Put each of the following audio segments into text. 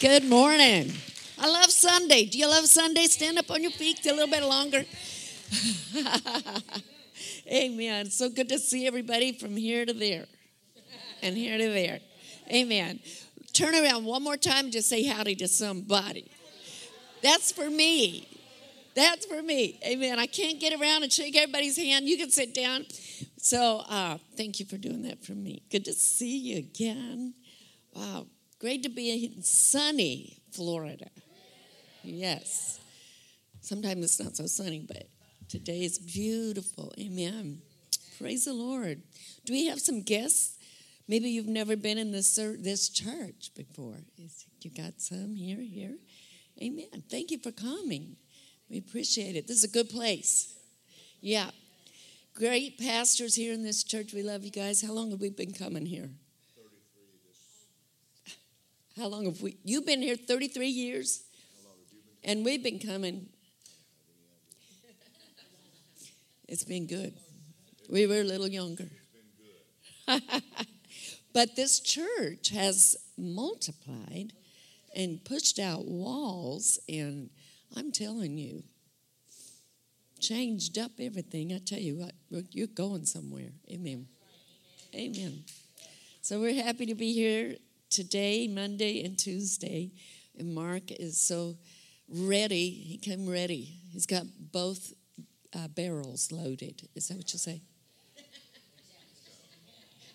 Good morning. I love Sunday. Do you love Sunday? Stand up on your feet a little bit longer. Amen. So good to see everybody from here to there and here to there. Amen. Turn around one more time just say howdy to somebody. That's for me. That's for me. Amen. I can't get around and shake everybody's hand. You can sit down. So uh, thank you for doing that for me. Good to see you again. Wow. Great to be in sunny Florida. Yes. Sometimes it's not so sunny, but today is beautiful. Amen. Praise the Lord. Do we have some guests? Maybe you've never been in this, this church before. You got some here, here. Amen. Thank you for coming. We appreciate it. This is a good place. Yeah. Great pastors here in this church. We love you guys. How long have we been coming here? How long have we? You've been here 33 years? And we've been coming. It's been good. We were a little younger. but this church has multiplied and pushed out walls, and I'm telling you, changed up everything. I tell you what, you're going somewhere. Amen. Amen. So we're happy to be here today, Monday, and Tuesday. And Mark is so ready. He came ready. He's got both uh, barrels loaded. Is that what you say?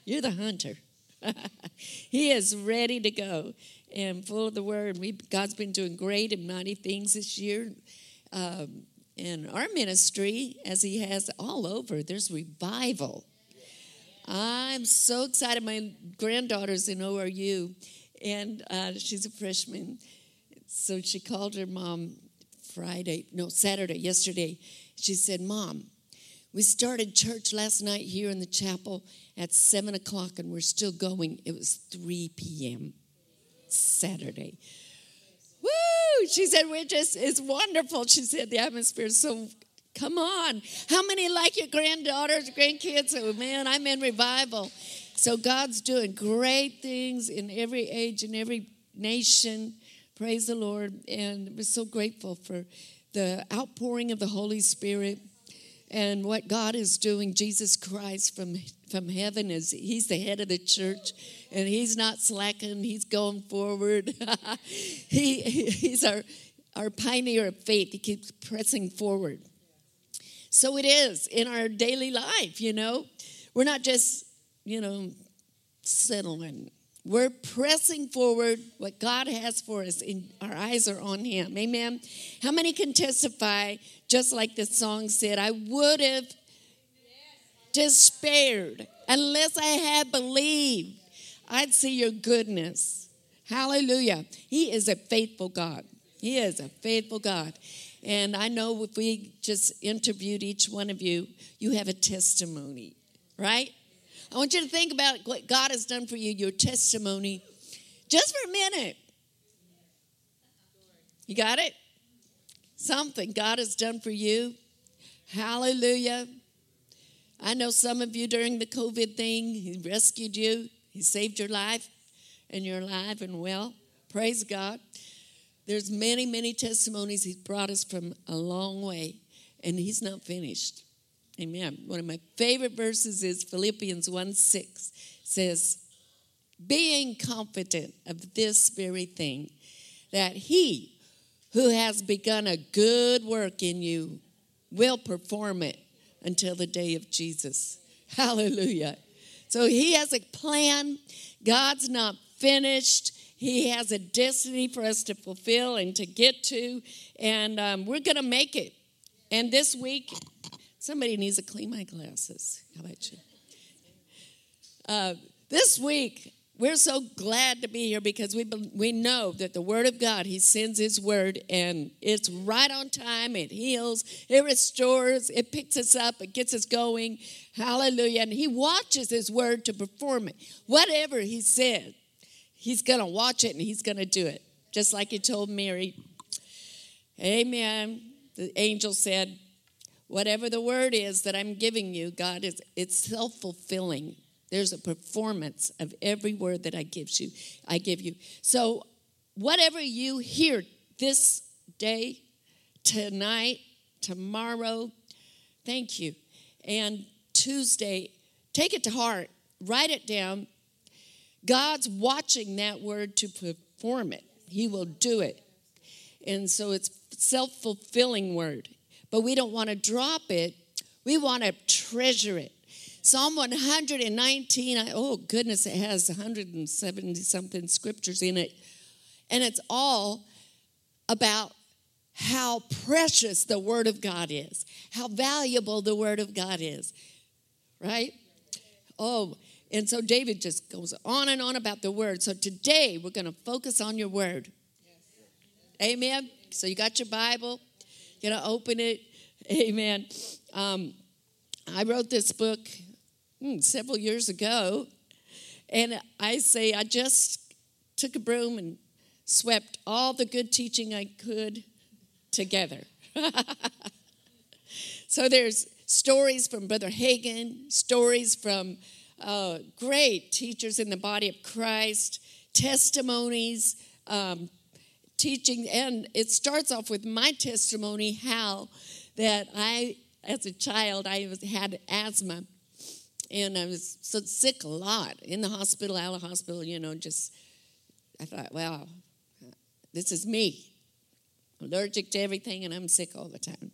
You're the hunter. he is ready to go and full of the word. We God's been doing great and mighty things this year. Um, in our ministry, as He has all over, there's revival. I'm so excited. My granddaughter's in ORU, and uh, she's a freshman. So she called her mom Friday, no, Saturday, yesterday. She said, Mom, we started church last night here in the chapel at 7 o'clock, and we're still going. It was 3 p.m. Saturday. Woo! She said, We're just, it's wonderful. She said, The atmosphere is so, come on. How many like your granddaughters, grandkids? Oh, man, I'm in revival. So God's doing great things in every age, and every nation. Praise the Lord. And we're so grateful for the outpouring of the Holy Spirit and what God is doing. Jesus Christ from, from heaven is He's the head of the church and He's not slacking, He's going forward. he, he's our, our pioneer of faith. He keeps pressing forward. So it is in our daily life, you know. We're not just, you know, settling. We're pressing forward what God has for us, and our eyes are on Him. Amen. How many can testify, just like the song said, I would have despaired unless I had believed I'd see your goodness. Hallelujah. He is a faithful God. He is a faithful God. And I know if we just interviewed each one of you, you have a testimony, right? I want you to think about what God has done for you, your testimony, just for a minute. You got it? Something God has done for you. Hallelujah. I know some of you during the COVID thing, He rescued you, He saved your life, and you're alive and well. Praise God. There's many, many testimonies He's brought us from a long way, and He's not finished. Amen. One of my favorite verses is Philippians 1 6 says, Being confident of this very thing, that he who has begun a good work in you will perform it until the day of Jesus. Hallelujah. So he has a plan. God's not finished. He has a destiny for us to fulfill and to get to, and um, we're going to make it. And this week, Somebody needs to clean my glasses. How about you? Uh, this week, we're so glad to be here because we, we know that the Word of God, He sends His Word and it's right on time. It heals, it restores, it picks us up, it gets us going. Hallelujah. And He watches His Word to perform it. Whatever He said, He's going to watch it and He's going to do it. Just like He told Mary. Amen. The angel said, Whatever the word is that I'm giving you, God is it's self-fulfilling. There's a performance of every word that I give you. I give you. So whatever you hear this day, tonight, tomorrow, thank you. And Tuesday, take it to heart, write it down. God's watching that word to perform it, He will do it. And so it's self fulfilling word. But we don't want to drop it, we want to treasure it. Psalm 119, oh goodness, it has 170 something scriptures in it. And it's all about how precious the Word of God is, how valuable the Word of God is, right? Oh, and so David just goes on and on about the Word. So today we're going to focus on your Word. Amen. So you got your Bible, you're going to open it. Amen. Um, I wrote this book hmm, several years ago, and I say I just took a broom and swept all the good teaching I could together. so there's stories from Brother Hagin, stories from uh, great teachers in the body of Christ, testimonies, um, teaching, and it starts off with my testimony how that I, as a child, I was, had asthma, and I was so sick a lot in the hospital, out of hospital, you know, just I thought, wow, this is me. Allergic to everything, and I'm sick all the time.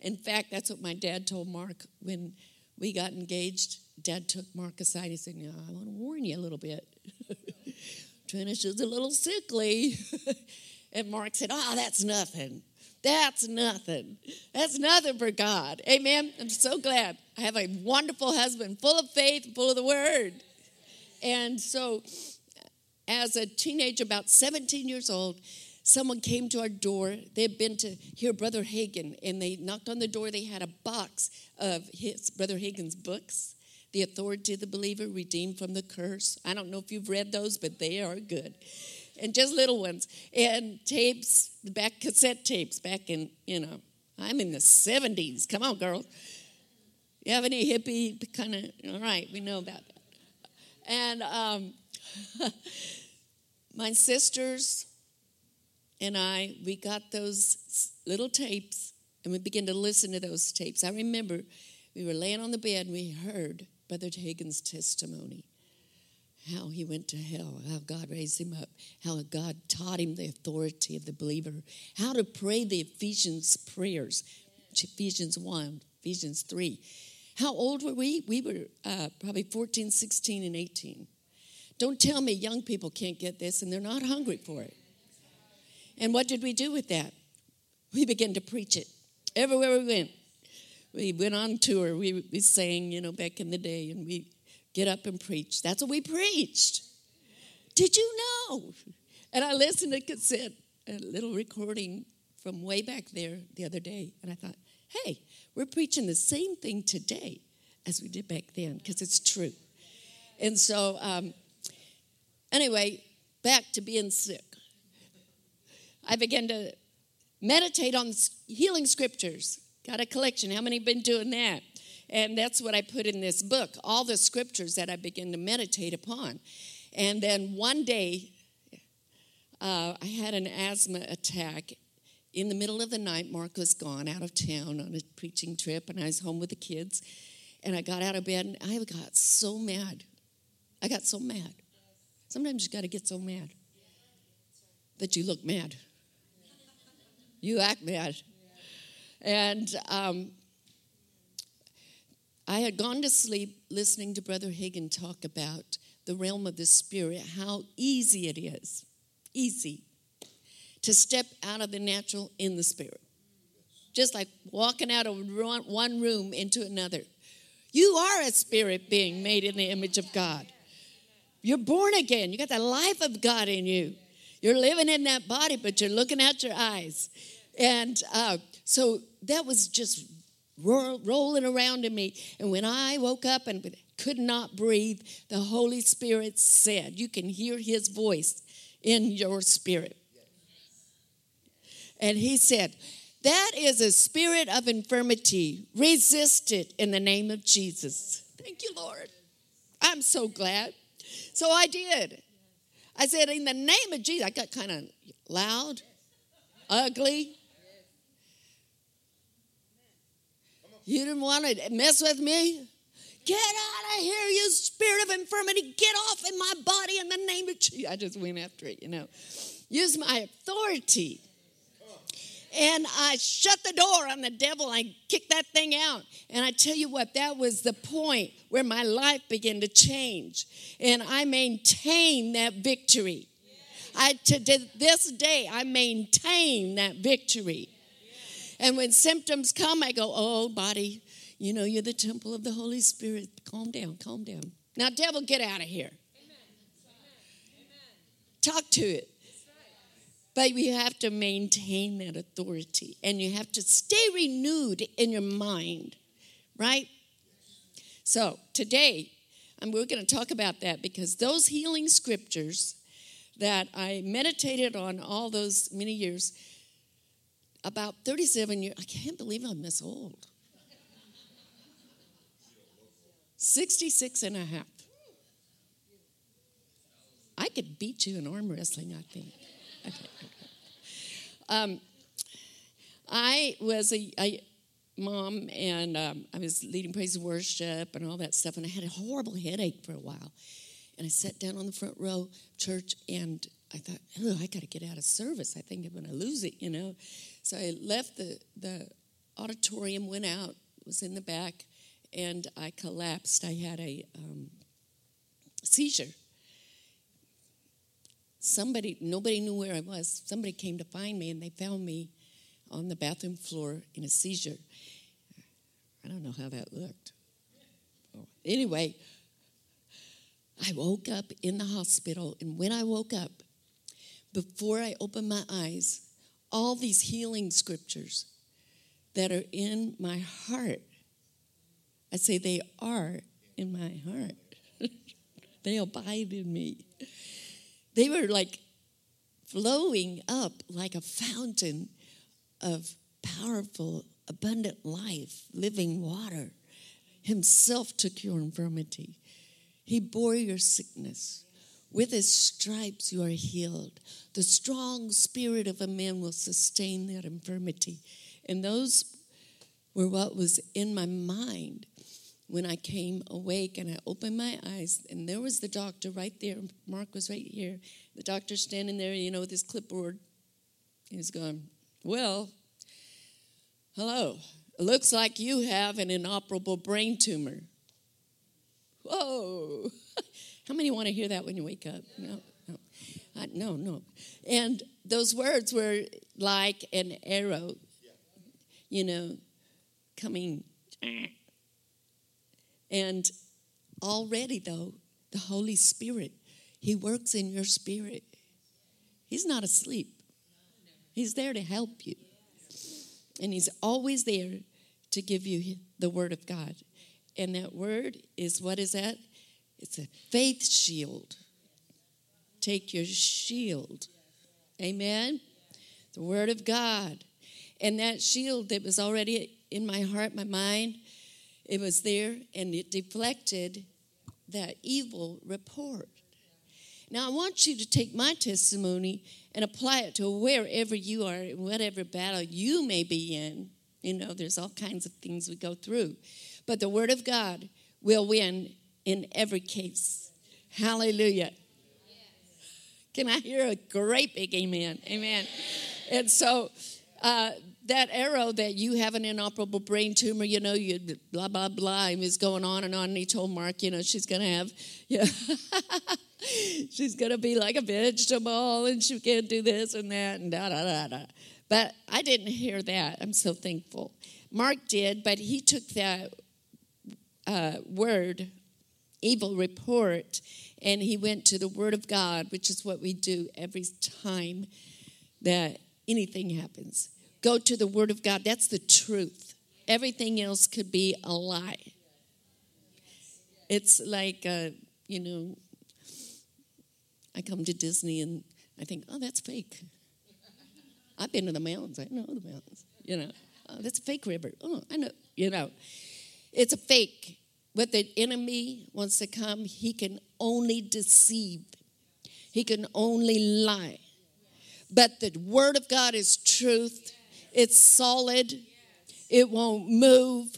In fact, that's what my dad told Mark when we got engaged. Dad took Mark aside. He said, "Yeah, I want to warn you a little bit. Trinish is a little sickly." and Mark said, "Oh, that's nothing. That's nothing. That's nothing for God." Amen. I'm so glad I have a wonderful husband, full of faith, full of the Word. And so, as a teenager, about 17 years old, someone came to our door. They had been to hear Brother Hagin, and they knocked on the door. They had a box of his Brother Hagin's books, The Authority of the Believer, Redeemed from the Curse. I don't know if you've read those, but they are good. And just little ones. And tapes, the back cassette tapes, back in, you know, I'm in the 70s. Come on, girls. You have any hippie kind of, all right, we know about that. And um, my sisters and I, we got those little tapes and we began to listen to those tapes. I remember we were laying on the bed and we heard Brother Hagin's testimony how he went to hell, how God raised him up, how God taught him the authority of the believer, how to pray the Ephesians prayers, Ephesians 1, Ephesians 3. How old were we? We were uh, probably 14, 16, and 18. Don't tell me young people can't get this and they're not hungry for it. And what did we do with that? We began to preach it everywhere we went. We went on tour. We, we sang, you know, back in the day, and we get up and preach. That's what we preached. Did you know? And I listened to cassette, a little recording from way back there the other day, and I thought, hey, we're preaching the same thing today as we did back then because it's true. And so, um, Anyway, back to being sick. I began to meditate on healing scriptures. Got a collection. How many been doing that? And that's what I put in this book, all the scriptures that I begin to meditate upon. And then one day, uh, I had an asthma attack in the middle of the night. Mark was gone out of town on a preaching trip, and I was home with the kids. And I got out of bed, and I got so mad. I got so mad. Sometimes you got to get so mad that you look mad. You act mad. And um, I had gone to sleep listening to Brother Hagin talk about the realm of the Spirit, how easy it is, easy, to step out of the natural in the Spirit. Just like walking out of one room into another. You are a spirit being made in the image of God. You're born again. You got the life of God in you. You're living in that body, but you're looking at your eyes. And uh, so that was just ro- rolling around in me. And when I woke up and could not breathe, the Holy Spirit said, You can hear his voice in your spirit. And he said, That is a spirit of infirmity. Resist it in the name of Jesus. Thank you, Lord. I'm so glad. So I did. I said, in the name of Jesus, I got kind of loud, ugly. You didn't want to mess with me? Get out of here, you spirit of infirmity. Get off in my body in the name of Jesus. I just went after it, you know. Use my authority. And I shut the door on the devil. I kicked that thing out. And I tell you what, that was the point where my life began to change. And I maintained that victory. I, to this day, I maintain that victory. And when symptoms come, I go, oh, body, you know, you're the temple of the Holy Spirit. Calm down, calm down. Now, devil, get out of here. Talk to it. But you have to maintain that authority and you have to stay renewed in your mind, right? So today, and we're going to talk about that because those healing scriptures that I meditated on all those many years, about 37 years, I can't believe I'm this old. 66 and a half. I could beat you in arm wrestling, I think. Um, I was a, a mom and um, I was leading praise and worship and all that stuff, and I had a horrible headache for a while. And I sat down on the front row church and I thought, oh, I got to get out of service. I think I'm going to lose it, you know. So I left the, the auditorium, went out, was in the back, and I collapsed. I had a um, seizure somebody, nobody knew where I was. Somebody came to find me and they found me on the bathroom floor in a seizure. I don't know how that looked. Anyway, I woke up in the hospital, and when I woke up, before I opened my eyes, all these healing scriptures that are in my heart, I say they are in my heart. they abide in me. They were like flowing up like a fountain of powerful, abundant life, living water. Himself took your infirmity, He bore your sickness. With his stripes you are healed. The strong spirit of a man will sustain that infirmity. And those were what was in my mind when I came awake and I opened my eyes, and there was the doctor right there. Mark was right here. The doctor standing there, you know, with his clipboard. He's going, Well, hello. It looks like you have an inoperable brain tumor. Whoa. How many want to hear that when you wake up? No, no. No, no. And those words were like an arrow, you know, coming and already, though, the Holy Spirit, He works in your spirit. He's not asleep, He's there to help you. And He's always there to give you the Word of God. And that Word is what is that? It's a faith shield. Take your shield. Amen? The Word of God. And that shield that was already in my heart, my mind, it was there and it deflected that evil report. Now, I want you to take my testimony and apply it to wherever you are, in whatever battle you may be in. You know, there's all kinds of things we go through. But the Word of God will win in every case. Hallelujah. Can I hear a great big amen? Amen. And so, uh, that arrow that you have an inoperable brain tumor, you know, you blah, blah, blah, and going on and on. And he told Mark, you know, she's going to have, yeah, she's going to be like a vegetable and she can't do this and that and da, da, da, da. But I didn't hear that. I'm so thankful. Mark did, but he took that uh, word, evil report, and he went to the Word of God, which is what we do every time that anything happens. Go to the Word of God. That's the truth. Everything else could be a lie. It's like, uh, you know, I come to Disney and I think, oh, that's fake. I've been to the mountains. I know the mountains. You know, oh, that's a fake river. Oh, I know. You know, it's a fake. What the enemy wants to come, he can only deceive. He can only lie. But the Word of God is truth, it's solid, it won't move.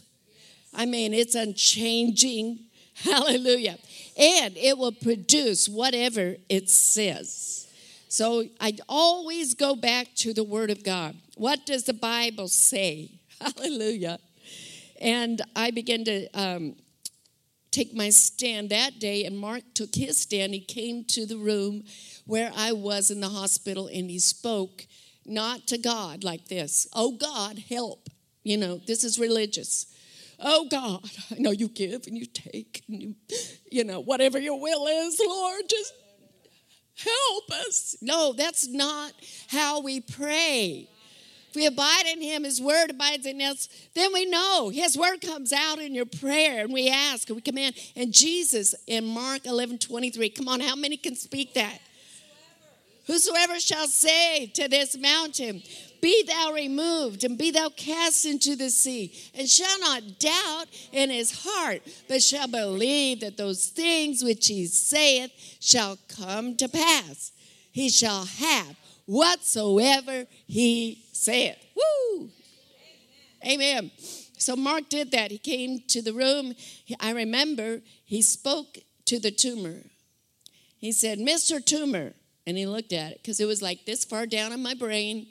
I mean, it's unchanging. Hallelujah. And it will produce whatever it says. So I always go back to the Word of God. What does the Bible say? Hallelujah. And I begin to um, take my stand that day, and Mark took his stand. He came to the room where I was in the hospital and he spoke not to God like this Oh God, help. You know, this is religious. Oh God, I know you give and you take, and you, you know, whatever your will is, Lord, just help us. No, that's not how we pray. If we abide in him, his word abides in us, then we know his word comes out in your prayer and we ask and we command. And Jesus in Mark 11 23, come on, how many can speak that? Whosoever shall say to this mountain, Be thou removed and be thou cast into the sea, and shall not doubt in his heart, but shall believe that those things which he saith shall come to pass, he shall have whatsoever he saith. Woo! Amen. Amen. So Mark did that. He came to the room. I remember he spoke to the tumor. He said, Mr. Tumor, and he looked at it because it was like this far down in my brain,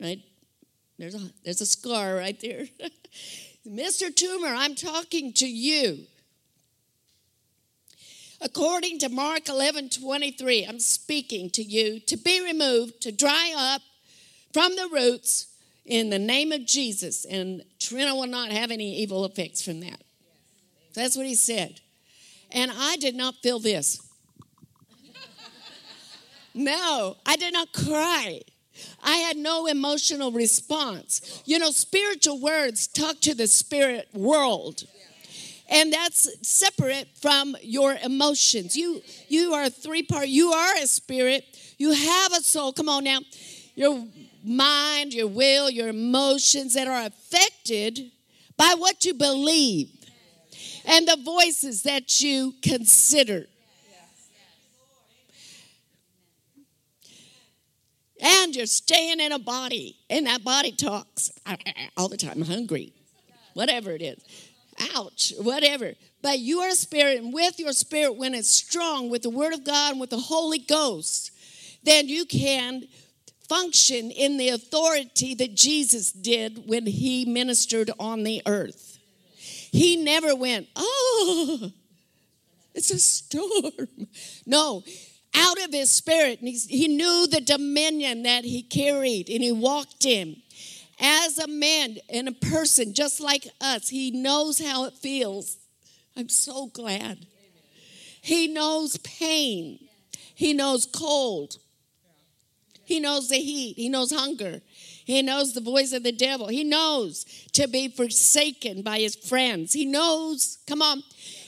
right? There's a, there's a scar right there. Mr. Tumor, I'm talking to you. According to Mark 11 23, I'm speaking to you to be removed, to dry up from the roots in the name of Jesus. And Trina will not have any evil effects from that. That's what he said. And I did not feel this. No, I did not cry. I had no emotional response. You know, spiritual words talk to the spirit world. And that's separate from your emotions. You you are three part. You are a spirit. You have a soul. Come on now. Your mind, your will, your emotions that are affected by what you believe and the voices that you consider. And you're staying in a body, and that body talks all the time, hungry, whatever it is. Ouch, whatever. But you are a spirit, and with your spirit, when it's strong with the Word of God and with the Holy Ghost, then you can function in the authority that Jesus did when he ministered on the earth. He never went, oh, it's a storm. No, out of his spirit. And he knew the dominion that he carried and he walked in. As a man and a person just like us, he knows how it feels. I'm so glad. He knows pain, he knows cold, he knows the heat, he knows hunger. He knows the voice of the devil. He knows to be forsaken by his friends. He knows, come on,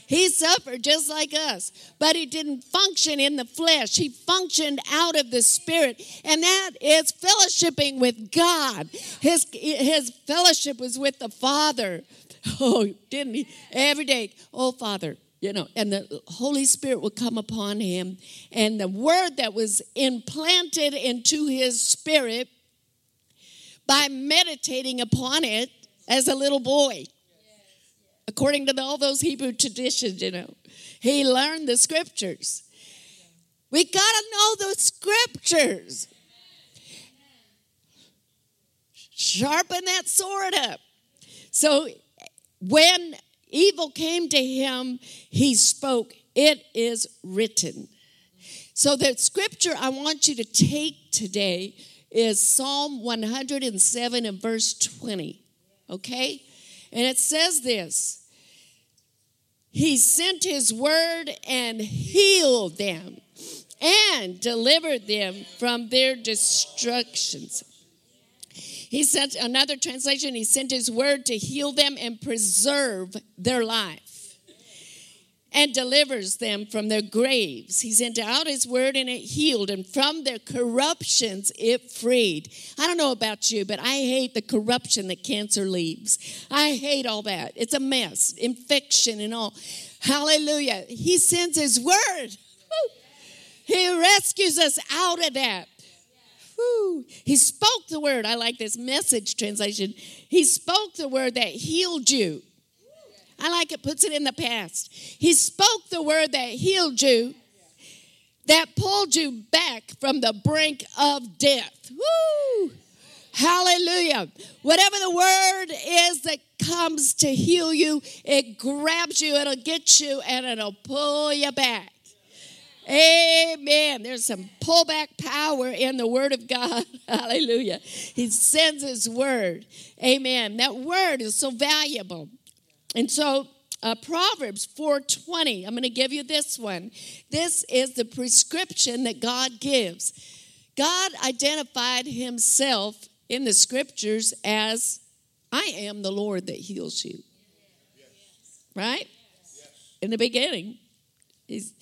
he suffered just like us, but he didn't function in the flesh. He functioned out of the spirit, and that is fellowshipping with God. His, his fellowship was with the Father. Oh, didn't he? Every day, oh, Father, you know, and the Holy Spirit would come upon him, and the word that was implanted into his spirit by meditating upon it as a little boy according to all those Hebrew traditions, you know. He learned the scriptures. We got to know the scriptures. Sharpen that sword up. So when evil came to him, he spoke, It is written. So the scripture I want you to take today is Psalm 107 and verse 20. Okay? And it says this he sent his word and healed them and delivered them from their destructions. He sent another translation, he sent his word to heal them and preserve their life and delivers them from their graves. He sent out his word and it healed, and from their corruptions it freed. I don't know about you, but I hate the corruption that cancer leaves. I hate all that. It's a mess, infection and all. Hallelujah. He sends his word. He rescues us out of that. Whew. He spoke the word. I like this message translation. He spoke the word that healed you. I like it, puts it in the past. He spoke the word that healed you, that pulled you back from the brink of death. Woo! Hallelujah. Whatever the word is that comes to heal you, it grabs you, it'll get you, and it'll pull you back. Amen. There's some pullback power in the Word of God. Hallelujah. He sends His Word. Amen. That Word is so valuable. And so, uh, Proverbs 4:20. I'm going to give you this one. This is the prescription that God gives. God identified Himself in the Scriptures as, "I am the Lord that heals you." Right? In the beginning, He's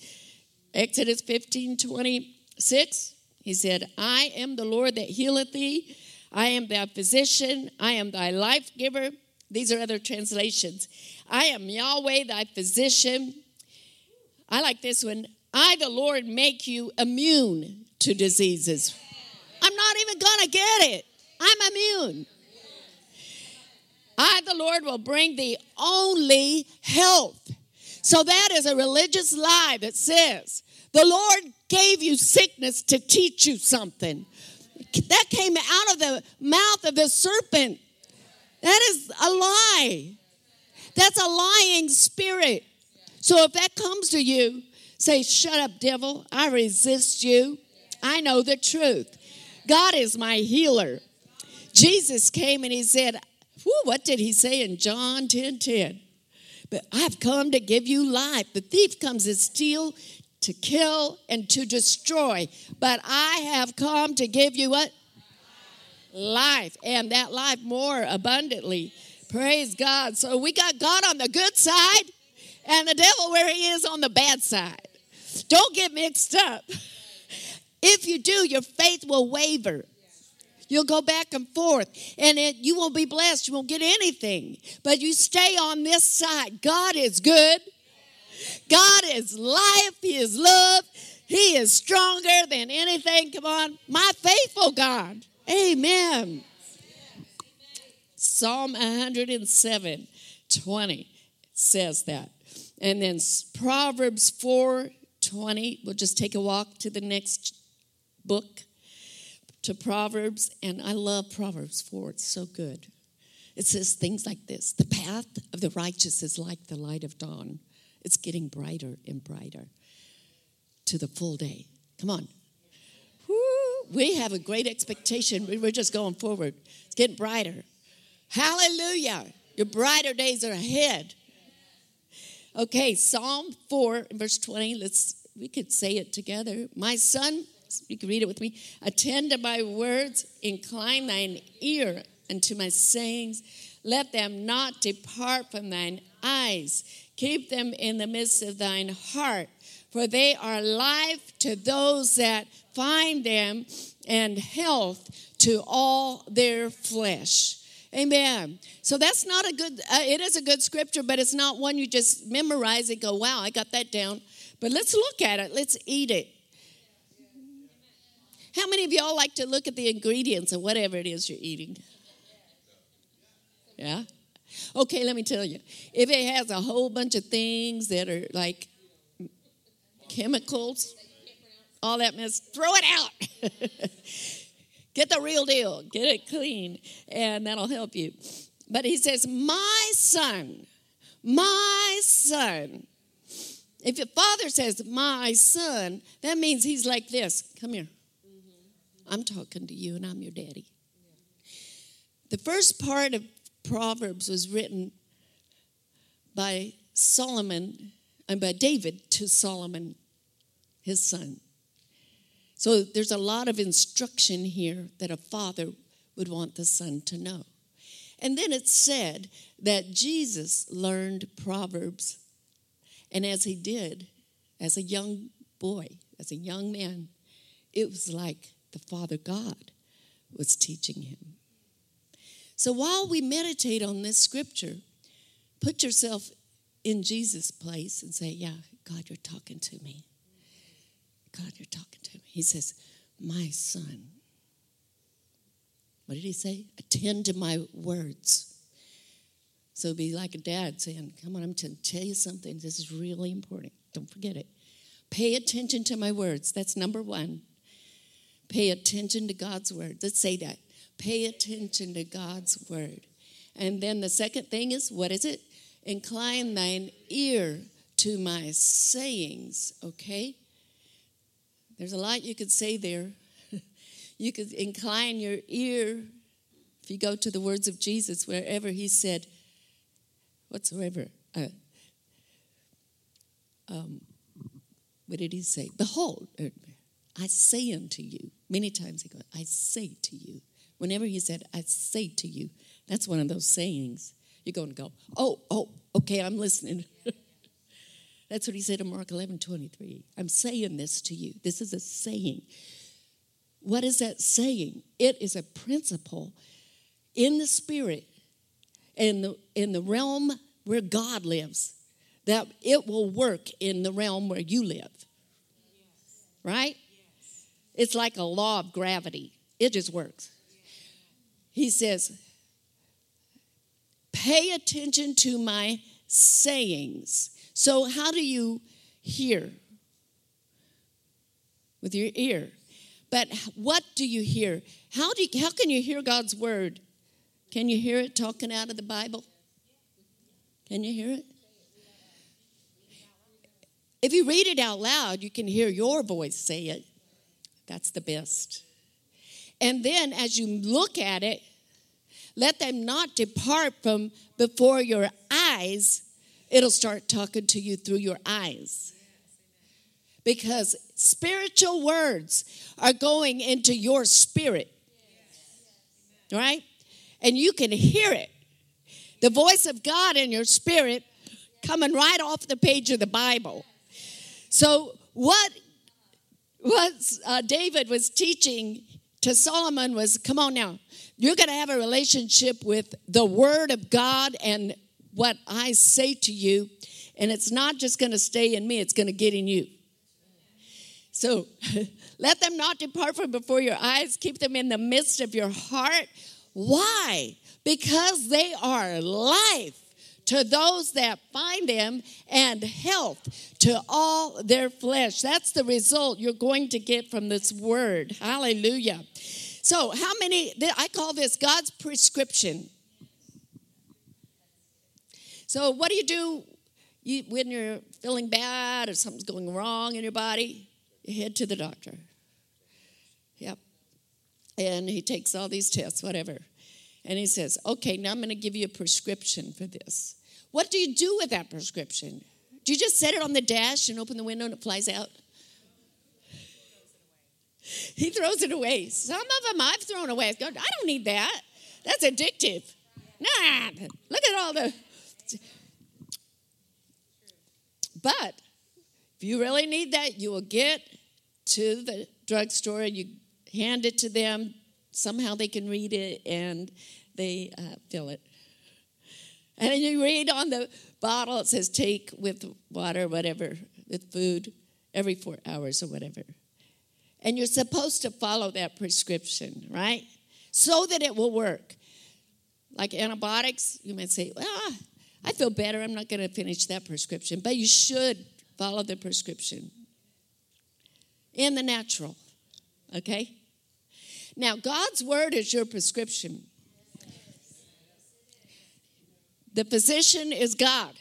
Exodus 15 26, he said, I am the Lord that healeth thee. I am thy physician. I am thy life giver. These are other translations. I am Yahweh, thy physician. I like this one. I, the Lord, make you immune to diseases. I'm not even going to get it. I'm immune. I, the Lord, will bring thee only health. So that is a religious lie that says the Lord gave you sickness to teach you something. That came out of the mouth of the serpent. That is a lie. That's a lying spirit. So if that comes to you, say, Shut up, devil. I resist you. I know the truth. God is my healer. Jesus came and he said, What did he say in John 10 10? But I've come to give you life. The thief comes to steal, to kill, and to destroy. But I have come to give you what? Life. And that life more abundantly. Praise God. So we got God on the good side and the devil where he is on the bad side. Don't get mixed up. If you do, your faith will waver. You'll go back and forth, and it, you won't be blessed. You won't get anything. But you stay on this side. God is good. God is life. He is love. He is stronger than anything. Come on. My faithful God. Amen. Psalm 107 20 says that. And then Proverbs 4 20. We'll just take a walk to the next book to Proverbs, and I love Proverbs 4. It's so good. It says things like this The path of the righteous is like the light of dawn, it's getting brighter and brighter to the full day. Come on. Woo, we have a great expectation. We're just going forward. It's getting brighter. Hallelujah. Your brighter days are ahead. Okay, Psalm 4, verse 20. Let's we could say it together. My son, you can read it with me. Attend to my words, incline thine ear unto my sayings. Let them not depart from thine eyes. Keep them in the midst of thine heart, for they are life to those that find them and health to all their flesh. Amen. So that's not a good, uh, it is a good scripture, but it's not one you just memorize and go, wow, I got that down. But let's look at it. Let's eat it. How many of y'all like to look at the ingredients of whatever it is you're eating? Yeah? Okay, let me tell you. If it has a whole bunch of things that are like chemicals, all that mess, throw it out. Get the real deal, get it clean, and that'll help you. But he says, My son, my son. If your father says, My son, that means he's like this. Come here. I'm talking to you and I'm your daddy. The first part of Proverbs was written by Solomon and by David to Solomon, his son. So there's a lot of instruction here that a father would want the son to know. And then it said that Jesus learned Proverbs. And as he did, as a young boy, as a young man, it was like the Father God was teaching him. So while we meditate on this scripture, put yourself in Jesus' place and say, Yeah, God, you're talking to me. God, you're talking to me. He says, My son. What did he say? Attend to my words. So be like a dad saying, Come on, I'm going to tell you something. This is really important. Don't forget it. Pay attention to my words. That's number one. Pay attention to God's word. Let's say that. Pay attention to God's word. And then the second thing is, what is it? Incline thine ear to my sayings, okay? There's a lot you could say there. you could incline your ear if you go to the words of Jesus, wherever he said, whatsoever. Uh, um, what did he say? Behold, er, I say unto you. Many times he goes, I say to you. Whenever he said, I say to you, that's one of those sayings. You're going to go, oh, oh, okay, I'm listening. that's what he said in Mark 11 23. I'm saying this to you. This is a saying. What is that saying? It is a principle in the spirit, in the, in the realm where God lives, that it will work in the realm where you live. Right? It's like a law of gravity, it just works. He says, Pay attention to my sayings. So, how do you hear? With your ear. But what do you hear? How, do you, how can you hear God's word? Can you hear it talking out of the Bible? Can you hear it? If you read it out loud, you can hear your voice say it. That's the best. And then as you look at it, let them not depart from before your eyes. It'll start talking to you through your eyes. Because spiritual words are going into your spirit. Right? And you can hear it. The voice of God in your spirit coming right off the page of the Bible. So, what, what uh, David was teaching to Solomon was come on now, you're going to have a relationship with the Word of God and what I say to you, and it's not just going to stay in me, it's going to get in you. So let them not depart from before your eyes, keep them in the midst of your heart. Why? Because they are life to those that find them and health to all their flesh. That's the result you're going to get from this word. Hallelujah. So, how many, I call this God's prescription. So, what do you do when you're feeling bad or something's going wrong in your body? You head to the doctor. Yep. And he takes all these tests, whatever. And he says, okay, now I'm going to give you a prescription for this. What do you do with that prescription? Do you just set it on the dash and open the window and it flies out? He throws it away. Some of them I've thrown away. I don't need that. That's addictive. Nah, look at all the. But if you really need that, you will get to the drugstore and you hand it to them. Somehow they can read it and they uh, fill it. And you read on the bottle, it says take with water, whatever, with food every four hours or whatever. And you're supposed to follow that prescription, right? So that it will work. Like antibiotics, you might say, well, I feel better. I'm not going to finish that prescription. But you should follow the prescription in the natural, okay? Now, God's word is your prescription. The physician is God.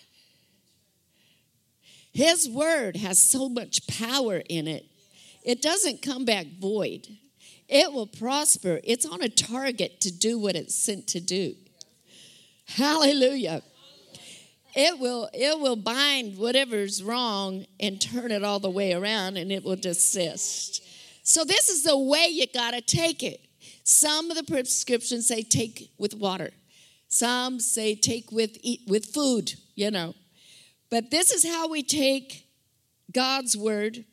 His word has so much power in it, it doesn't come back void. It will prosper. It's on a target to do what it's sent to do. Hallelujah. It will it will bind whatever's wrong and turn it all the way around and it will desist. So this is the way you got to take it. Some of the prescriptions say take with water. Some say take with eat with food, you know. But this is how we take God's word.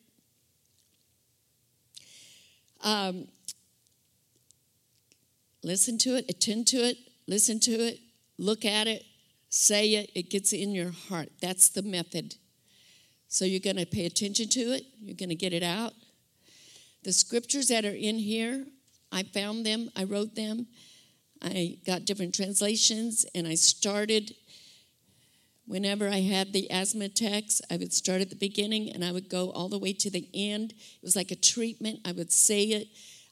Um, listen to it, attend to it, listen to it, look at it, say it, it gets in your heart. That's the method. So you're going to pay attention to it, you're going to get it out, the scriptures that are in here, I found them, I wrote them, I got different translations, and I started. Whenever I had the asthma text, I would start at the beginning and I would go all the way to the end. It was like a treatment. I would say it.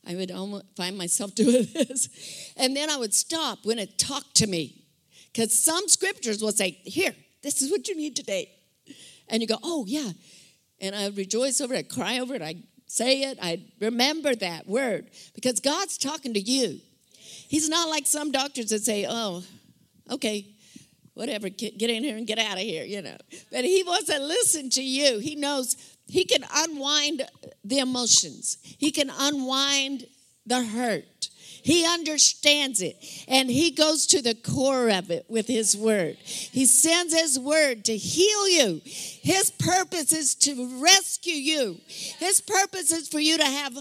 I would almost find myself doing this. And then I would stop when it talked to me. Because some scriptures will say, Here, this is what you need today. And you go, Oh, yeah. And I rejoice over it, cry over it, I say it, I remember that word because God's talking to you. He's not like some doctors that say, Oh, okay, whatever, get in here and get out of here, you know. But He wants to listen to you. He knows He can unwind the emotions, He can unwind the hurt. He understands it and he goes to the core of it with his word. He sends his word to heal you. His purpose is to rescue you. His purpose is for you to have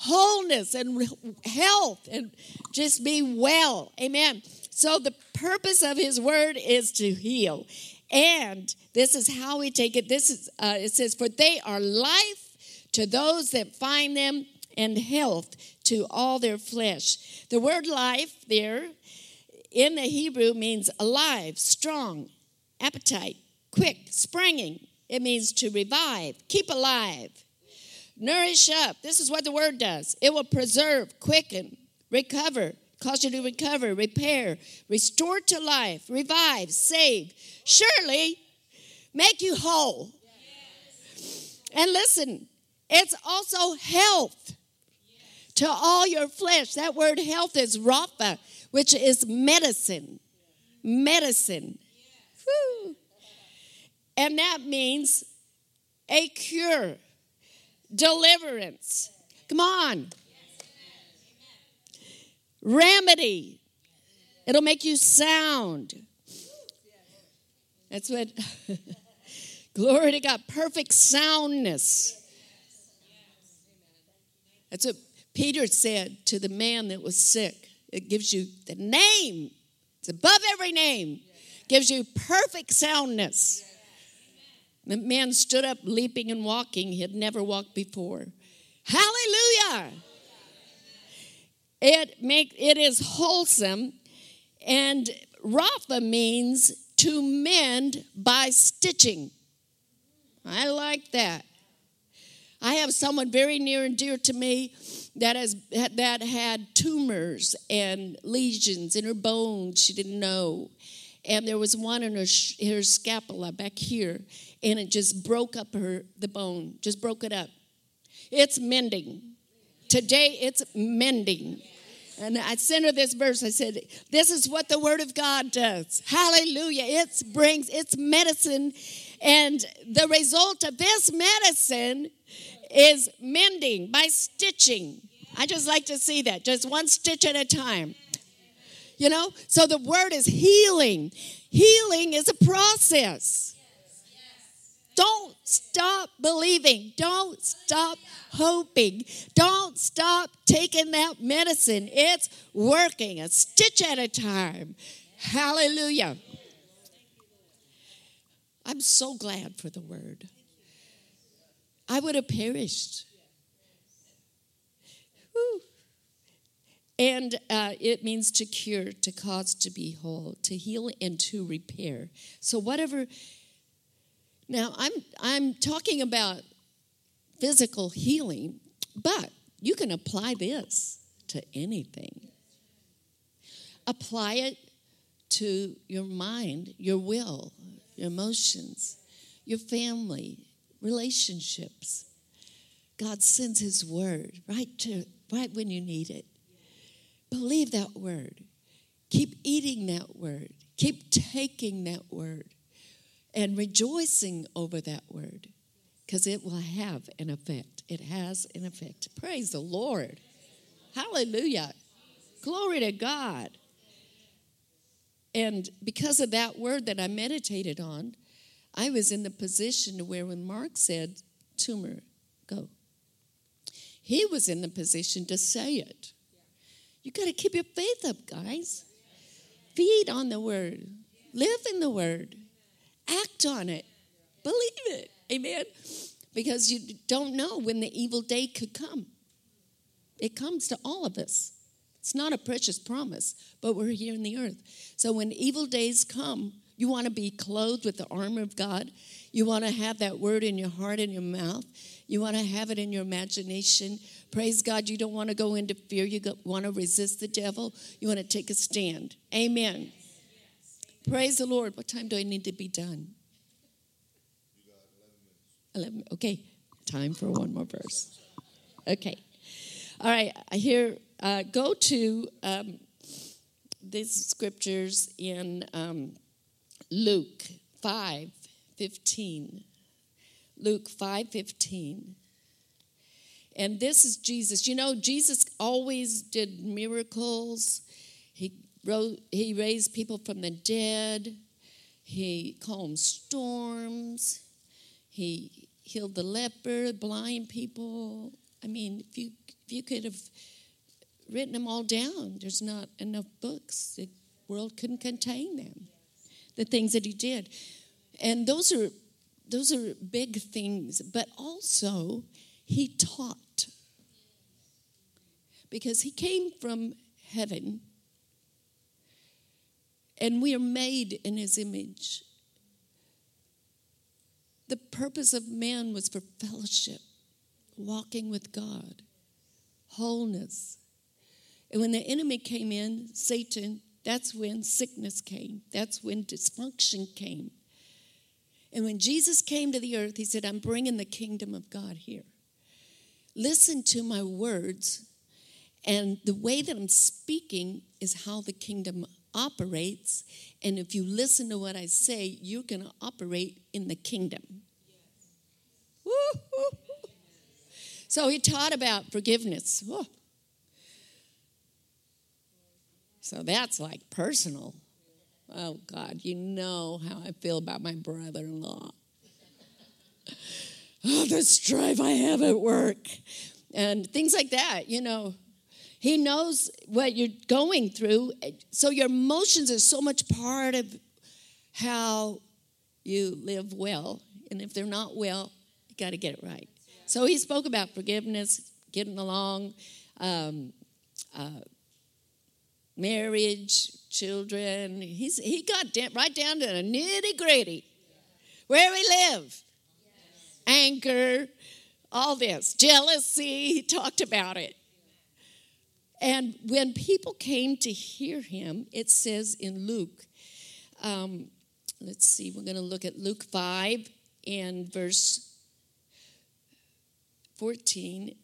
wholeness and health and just be well. Amen. So the purpose of his word is to heal. And this is how we take it. This is uh, it says, "For they are life to those that find them, and health to all their flesh. The word life there in the Hebrew means alive, strong, appetite, quick, springing. It means to revive, keep alive, nourish up. This is what the word does it will preserve, quicken, recover, cause you to recover, repair, restore to life, revive, save. Surely make you whole. And listen, it's also health to all your flesh. That word health is rapha, which is medicine. Medicine. And that means a cure, deliverance. Come on. Remedy. It'll make you sound. That's what, glory to God, perfect soundness. That's what Peter said to the man that was sick, it gives you the name, it's above every name, gives you perfect soundness. The man stood up, leaping and walking. He had never walked before. Hallelujah! It make it is wholesome, and Rapha means to mend by stitching. I like that. I have someone very near and dear to me that has that had tumors and lesions in her bones she didn't know and there was one in her, her scapula back here and it just broke up her the bone just broke it up it's mending today it's mending and I sent her this verse. I said, This is what the Word of God does. Hallelujah. It brings, it's medicine. And the result of this medicine is mending by stitching. I just like to see that, just one stitch at a time. You know, so the word is healing. Healing is a process. Don't stop believing. Don't stop hoping. Don't stop taking that medicine. It's working a stitch at a time. Hallelujah. I'm so glad for the word. I would have perished. Whew. And uh, it means to cure, to cause to be whole, to heal and to repair. So whatever. Now I'm I'm talking about physical healing, but you can apply this to anything. Apply it to your mind, your will, your emotions, your family, relationships. God sends His word right to right when you need it. Believe that word. Keep eating that word. Keep taking that word and rejoicing over that word because it will have an effect. It has an effect. Praise the Lord. Hallelujah. Glory to God. And because of that word that I meditated on, I was in the position to where when Mark said, tumor, go, he was in the position to say it. You got to keep your faith up, guys. Feed on the word, live in the word, act on it, believe it. Amen. Because you don't know when the evil day could come. It comes to all of us. It's not a precious promise, but we're here in the earth. So when evil days come, you want to be clothed with the armor of God. You want to have that word in your heart and your mouth. You want to have it in your imagination. Praise God. You don't want to go into fear. You want to resist the devil. You want to take a stand. Amen. Praise the Lord. What time do I need to be done? 11. Okay. Time for one more verse. Okay. All right. Hear, uh, go to um, these scriptures in um, Luke 5 15. Luke 5 15. And this is Jesus. You know, Jesus always did miracles. He, he raised people from the dead. He calmed storms. He healed the leper, blind people. I mean, if you, if you could have written them all down, there's not enough books. The world couldn't contain them. The things that he did. And those are those are big things, but also he taught. Because he came from heaven and we are made in his image. The purpose of man was for fellowship, walking with God, wholeness. And when the enemy came in, Satan, that's when sickness came, that's when dysfunction came. And when Jesus came to the earth, he said, I'm bringing the kingdom of God here. Listen to my words, and the way that I'm speaking is how the kingdom operates. And if you listen to what I say, you're going to operate in the kingdom. Yes. So he taught about forgiveness. Woo. So that's like personal. Oh, God, you know how I feel about my brother in law. oh, the strife I have at work. And things like that, you know. He knows what you're going through. So your emotions are so much part of how you live well. And if they're not well, you got to get it right. So he spoke about forgiveness, getting along, um, uh, marriage, children. He's, he got right down to the nitty gritty. Where we live, anger, all this, jealousy. He talked about it. And when people came to hear him, it says in Luke, um, let's see, we're going to look at Luke 5 and verse 14.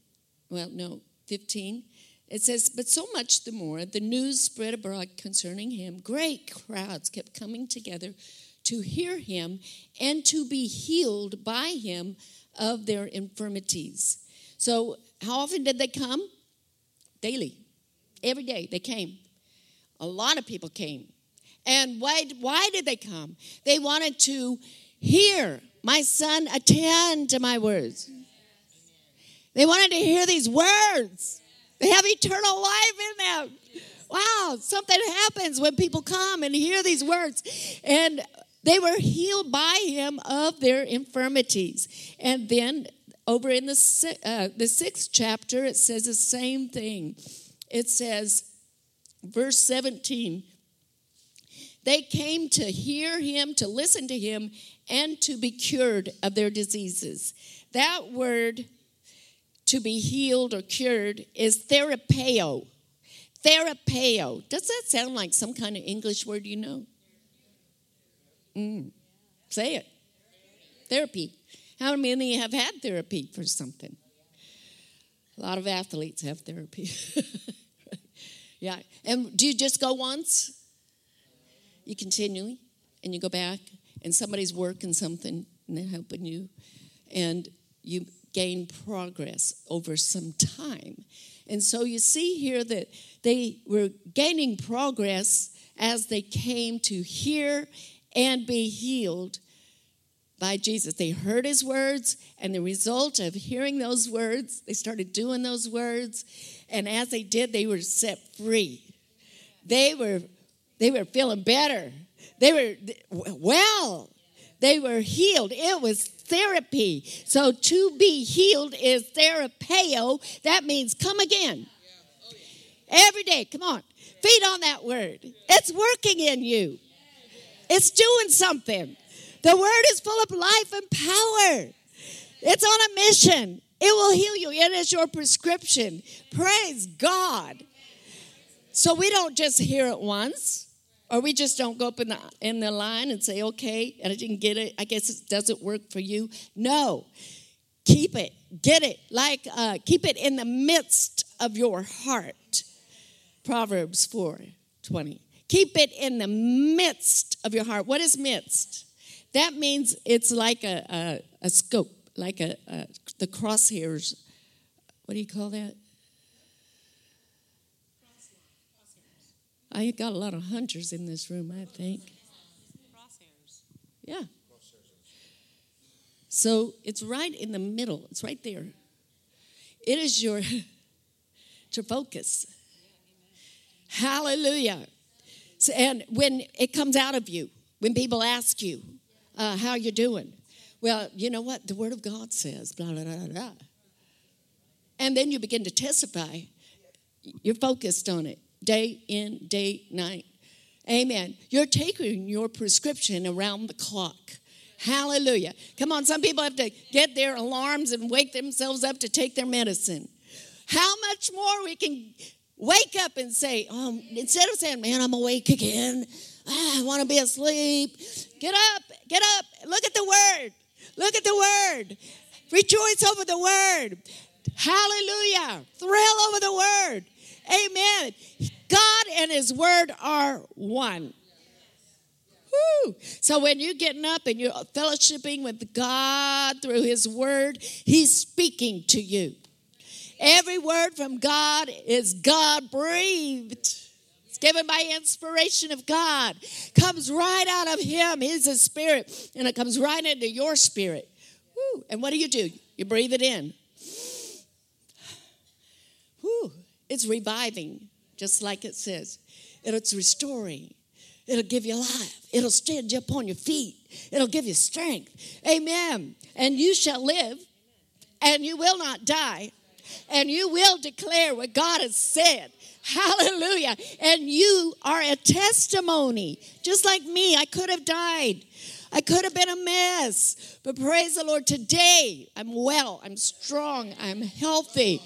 Well, no, 15. It says, But so much the more the news spread abroad concerning him, great crowds kept coming together to hear him and to be healed by him of their infirmities. So, how often did they come? Daily. Every day they came. A lot of people came. And why, why did they come? They wanted to hear my son attend to my words. They wanted to hear these words. They have eternal life in them. Wow, something happens when people come and hear these words. And they were healed by him of their infirmities. And then over in the, uh, the sixth chapter, it says the same thing. It says, verse 17, they came to hear him, to listen to him, and to be cured of their diseases. That word to be healed or cured is therapeo. Therapeo. Does that sound like some kind of English word you know? Mm. Say it. Therapy. How many have had therapy for something? A lot of athletes have therapy. yeah. And do you just go once? You continually, and you go back, and somebody's working something, and they're helping you, and you gain progress over some time. And so you see here that they were gaining progress as they came to hear and be healed by Jesus. They heard his words, and the result of hearing those words, they started doing those words, and as they did, they were set free. They were they were feeling better. They were well. They were healed. It was therapy. So to be healed is therapeo. That means come again. Every day. Come on. Feed on that word. It's working in you. It's doing something. The word is full of life and power. It's on a mission. It will heal you. It is your prescription. Praise God. So we don't just hear it once, or we just don't go up in the in the line and say, "Okay, and I didn't get it. I guess it doesn't work for you." No, keep it, get it, like uh, keep it in the midst of your heart. Proverbs four twenty. Keep it in the midst of your heart. What is midst? That means it's like a, a, a scope, like a, a, the crosshairs. What do you call that? I got a lot of hunters in this room, I think. Crosshairs. Yeah. So it's right in the middle. It's right there. It is your to focus. Hallelujah. So, and when it comes out of you, when people ask you uh, how you're doing, well, you know what? The Word of God says, blah, blah, blah, blah. And then you begin to testify. You're focused on it day in, day, night. Amen. You're taking your prescription around the clock. Hallelujah. Come on, some people have to get their alarms and wake themselves up to take their medicine. How much more we can wake up and say, um, instead of saying, man, I'm awake again, ah, I want to be asleep. Get up, get up, look at the word, look at the word, rejoice over the word. Hallelujah. Thrill over the word. Amen. God and His Word are one. Woo. So when you're getting up and you're fellowshipping with God through His Word, He's speaking to you. Every word from God is God breathed. It's given by inspiration of God. Comes right out of Him. He's a spirit, and it comes right into your spirit. Woo. And what do you do? You breathe it in. Woo. It's reviving, just like it says. It's restoring. It'll give you life. It'll stand you up on your feet. It'll give you strength. Amen. And you shall live, and you will not die, and you will declare what God has said. Hallelujah. And you are a testimony. Just like me, I could have died. I could have been a mess. But praise the Lord, today I'm well, I'm strong, I'm healthy.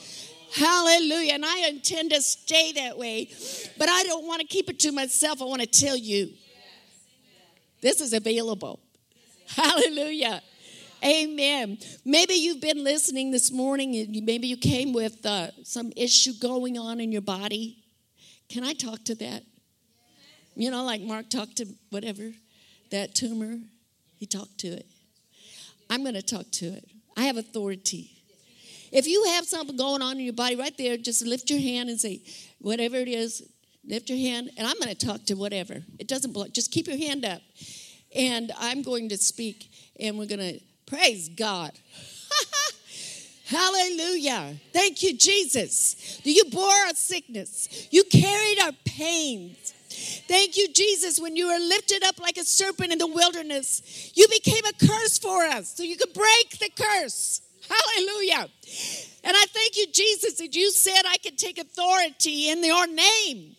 Hallelujah. And I intend to stay that way. But I don't want to keep it to myself. I want to tell you this is available. Hallelujah. Amen. Maybe you've been listening this morning and maybe you came with uh, some issue going on in your body. Can I talk to that? You know, like Mark talked to whatever, that tumor, he talked to it. I'm going to talk to it. I have authority. If you have something going on in your body right there, just lift your hand and say, whatever it is, lift your hand, and I'm going to talk to whatever. It doesn't block. Just keep your hand up. And I'm going to speak, and we're going to praise God. Hallelujah. Thank you, Jesus. You bore our sickness, you carried our pains. Thank you, Jesus. When you were lifted up like a serpent in the wilderness, you became a curse for us so you could break the curse. Hallelujah. And I thank you, Jesus, that you said I could take authority in your name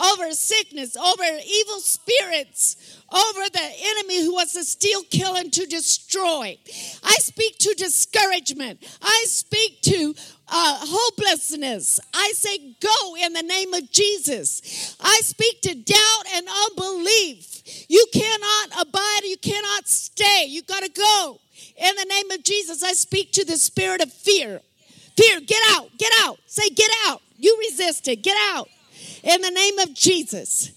over sickness, over evil spirits, over the enemy who wants to steal, kill, and to destroy. I speak to discouragement. I speak to uh, hopelessness. I say, go in the name of Jesus. I speak to doubt and unbelief. You cannot abide, you cannot stay. You got to go. In the name of Jesus, I speak to the spirit of fear. Fear, get out, get out. Say, get out. You resist it, get out. In the name of Jesus.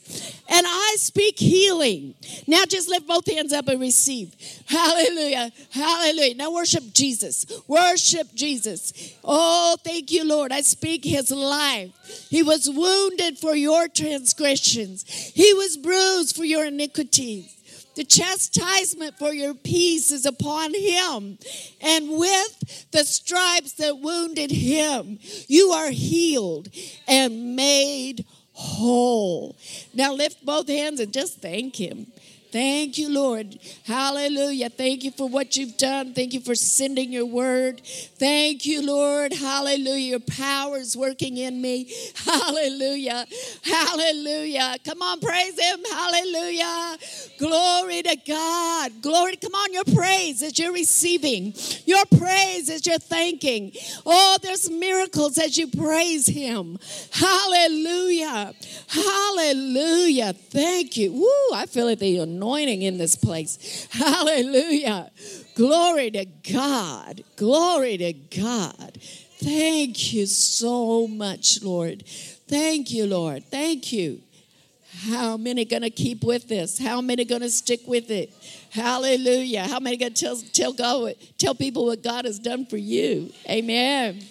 And I speak healing. Now just lift both hands up and receive. Hallelujah. Hallelujah. Now worship Jesus. Worship Jesus. Oh, thank you, Lord. I speak his life. He was wounded for your transgressions, he was bruised for your iniquities. The chastisement for your peace is upon him. And with the stripes that wounded him, you are healed and made whole. Now lift both hands and just thank him. Thank you, Lord. Hallelujah. Thank you for what you've done. Thank you for sending your word. Thank you, Lord. Hallelujah. Your power is working in me. Hallelujah. Hallelujah. Come on, praise Him. Hallelujah. Glory to God. Glory. Come on, your praise as you're receiving, your praise as you're thanking. Oh, there's miracles as you praise Him. Hallelujah. Hallelujah. Thank you. Woo, I feel like the anointing in this place. Hallelujah. Glory to God. Glory to God. Thank you so much, Lord. Thank you, Lord. Thank you. How many going to keep with this? How many going to stick with it? Hallelujah. How many going to tell, tell God, tell people what God has done for you? Amen.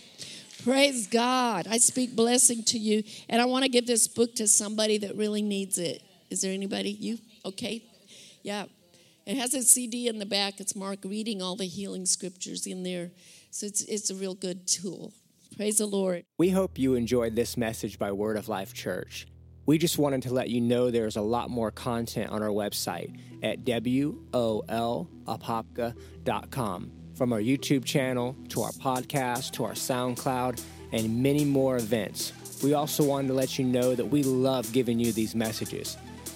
Praise God. I speak blessing to you. And I want to give this book to somebody that really needs it. Is there anybody? You? Okay. Yeah. It has a CD in the back. It's Mark reading all the healing scriptures in there. So it's, it's a real good tool. Praise the Lord. We hope you enjoyed this message by Word of Life Church. We just wanted to let you know there's a lot more content on our website at wolapopka.com. From our YouTube channel to our podcast to our SoundCloud and many more events. We also wanted to let you know that we love giving you these messages.